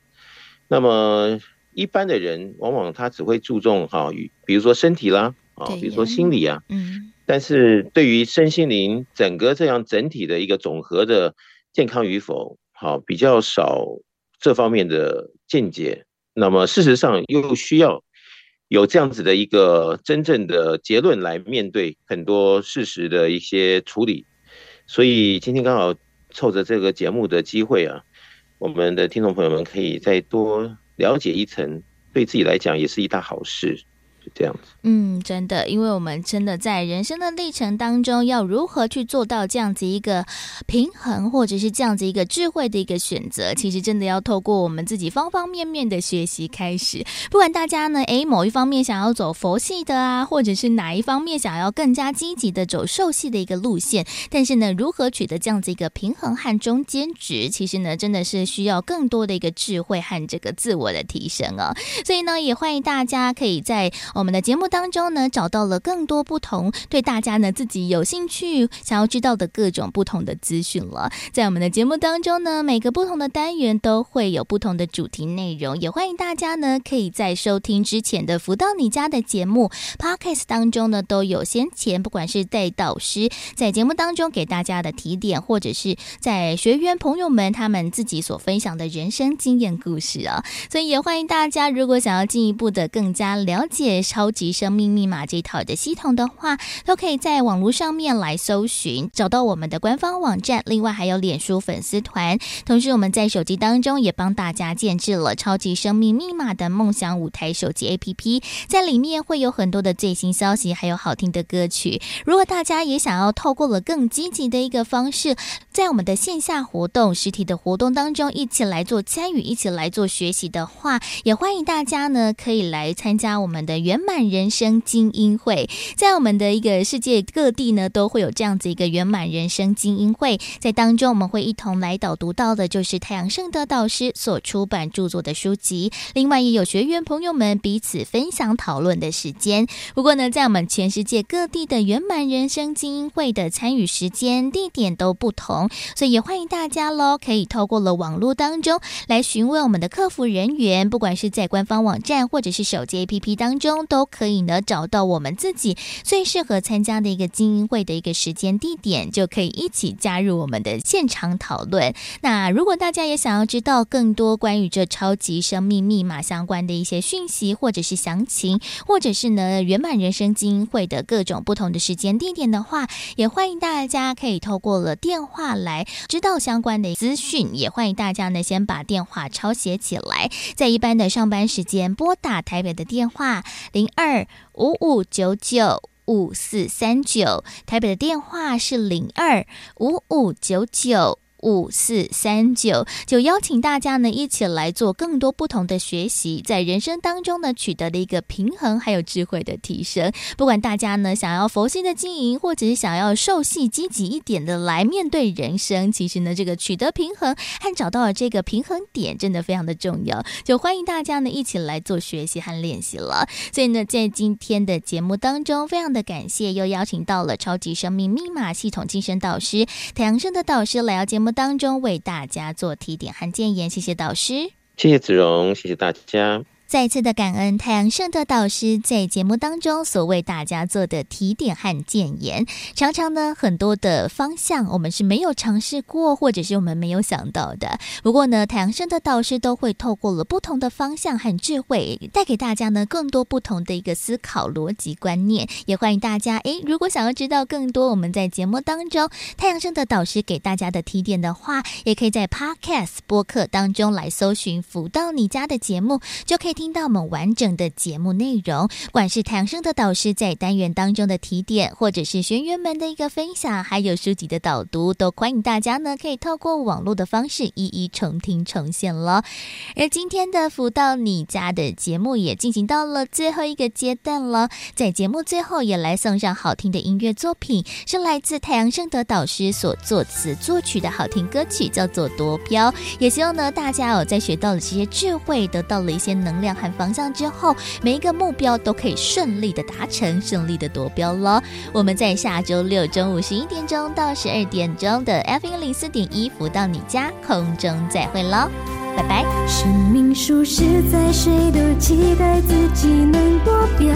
Speaker 5: 那么一般的人，往往他只会注重哈，比如说身体啦，啊，比如说心理啊，嗯，但是对于身心灵整个这样整体的一个总和的健康与否，好，比较少这方面的见解。那么事实上又需要。有这样子的一个真正的结论来面对很多事实的一些处理，所以今天刚好凑着这个节目的机会啊，我们的听众朋友们可以再多了解一层，对自己来讲也是一大好事。这样子，
Speaker 1: 嗯，真的，因为我们真的在人生的历程当中，要如何去做到这样子一个平衡，或者是这样子一个智慧的一个选择，其实真的要透过我们自己方方面面的学习开始。不管大家呢，诶，某一方面想要走佛系的啊，或者是哪一方面想要更加积极的走兽系的一个路线，但是呢，如何取得这样子一个平衡和中间值，其实呢，真的是需要更多的一个智慧和这个自我的提升啊。所以呢，也欢迎大家可以在。我们的节目当中呢，找到了更多不同对大家呢自己有兴趣、想要知道的各种不同的资讯了。在我们的节目当中呢，每个不同的单元都会有不同的主题内容，也欢迎大家呢可以在收听之前的福到你家的节目 Podcast 当中呢都有先前，不管是带导师在节目当中给大家的提点，或者是在学员朋友们他们自己所分享的人生经验故事啊，所以也欢迎大家如果想要进一步的更加了解。超级生命密码这套的系统的话，都可以在网络上面来搜寻，找到我们的官方网站。另外还有脸书粉丝团，同时我们在手机当中也帮大家建置了超级生命密码的梦想舞台手机 APP，在里面会有很多的最新消息，还有好听的歌曲。如果大家也想要透过了更积极的一个方式，在我们的线下活动、实体的活动当中一起来做参与，一起来做学习的话，也欢迎大家呢可以来参加我们的。原满人生精英会，在我们的一个世界各地呢，都会有这样子一个圆满人生精英会，在当中我们会一同来导读到的，就是太阳圣德导师所出版著作的书籍。另外，也有学员朋友们彼此分享讨论的时间。不过呢，在我们全世界各地的圆满人生精英会的参与时间、地点都不同，所以也欢迎大家喽，可以透过了网络当中来询问我们的客服人员，不管是在官方网站或者是手机 APP 当中。都可以呢，找到我们自己最适合参加的一个精英会的一个时间地点，就可以一起加入我们的现场讨论。那如果大家也想要知道更多关于这超级生命密码相关的一些讯息，或者是详情，或者是呢圆满人生精英会的各种不同的时间地点的话，也欢迎大家可以透过了电话来知道相关的资讯。也欢迎大家呢先把电话抄写起来，在一般的上班时间拨打台北的电话。零二五五九九五四三九，台北的电话是零二五五九九。五四三九，就邀请大家呢一起来做更多不同的学习，在人生当中呢取得的一个平衡，还有智慧的提升。不管大家呢想要佛系的经营，或者是想要受系积极一点的来面对人生，其实呢这个取得平衡和找到了这个平衡点，真的非常的重要。就欢迎大家呢一起来做学习和练习了。所以呢，在今天的节目当中，非常的感谢又邀请到了超级生命密码系统精神导师太阳升的导师来到节目当中为大家做提点和建言，谢谢导师，
Speaker 5: 谢谢子荣，谢谢大家。
Speaker 1: 再次的感恩太阳盛德导师在节目当中所为大家做的提点和建言，常常呢很多的方向我们是没有尝试过，或者是我们没有想到的。不过呢，太阳盛德导师都会透过了不同的方向和智慧，带给大家呢更多不同的一个思考逻辑观念。也欢迎大家，诶，如果想要知道更多我们在节目当中太阳盛德导师给大家的提点的话，也可以在 Podcast 播客当中来搜寻“福到你家”的节目，就可以。听到我们完整的节目内容，不管是太阳盛德导师在单元当中的提点，或者是学员们的一个分享，还有书籍的导读，都欢迎大家呢可以透过网络的方式一一重听重现了。而今天的福到你家的节目也进行到了最后一个阶段了，在节目最后也来送上好听的音乐作品，是来自太阳盛德导师所作词作曲的好听歌曲，叫做《夺标》。也希望呢大家哦在学到了这些智慧，得到了一些能量和方向之后，每一个目标都可以顺利的达成，顺利的夺标了。我们在下周六中午十一点钟到十二点钟的 FM 零四点一福到你家空中再会喽。拜拜。
Speaker 2: 生命数十载，谁都期待自己能夺标，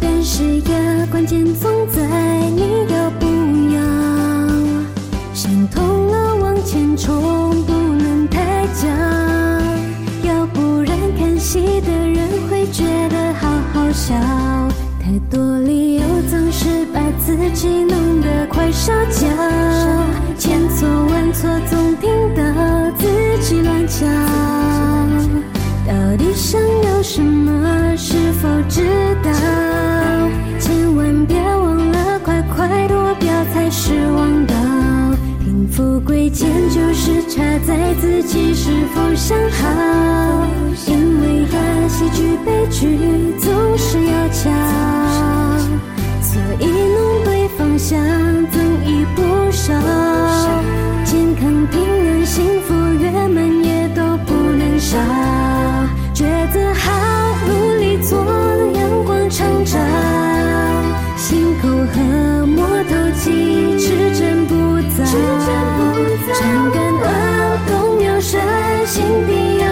Speaker 2: 但是呀，关键总在你要不要。心痛了往前冲，不能太僵，要不然看戏的人会觉得好好笑。太多理由总是把自己弄得快烧焦，千错万错总听到自己乱叫，到底想要什么？是否知道？千万别忘了，快快夺标才是王道。富贵贱就是差在自己是否想好，因为呀，喜剧悲剧总是要讲。一弄对方向，增益不少。健康、平安、幸福、圆满也都不能少。抉择好，努力做阳光成长。心口和摸头机，不杂。常感恩，动要深，心地有